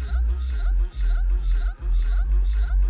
luce, luce, luce, luce, luce, luce, luce.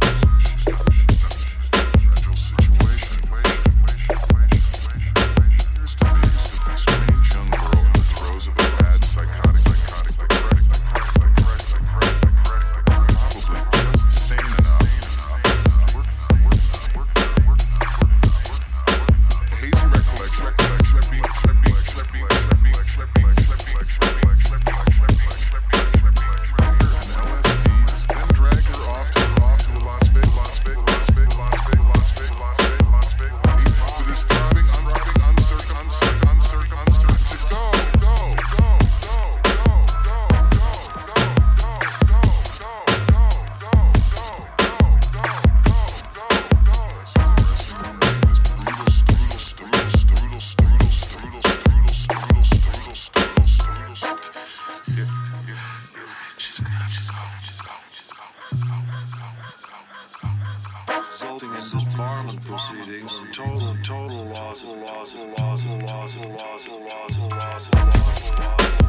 in disbarment proceedings total, total loss, loss, loss, loss, loss, loss, loss, loss, loss, loss.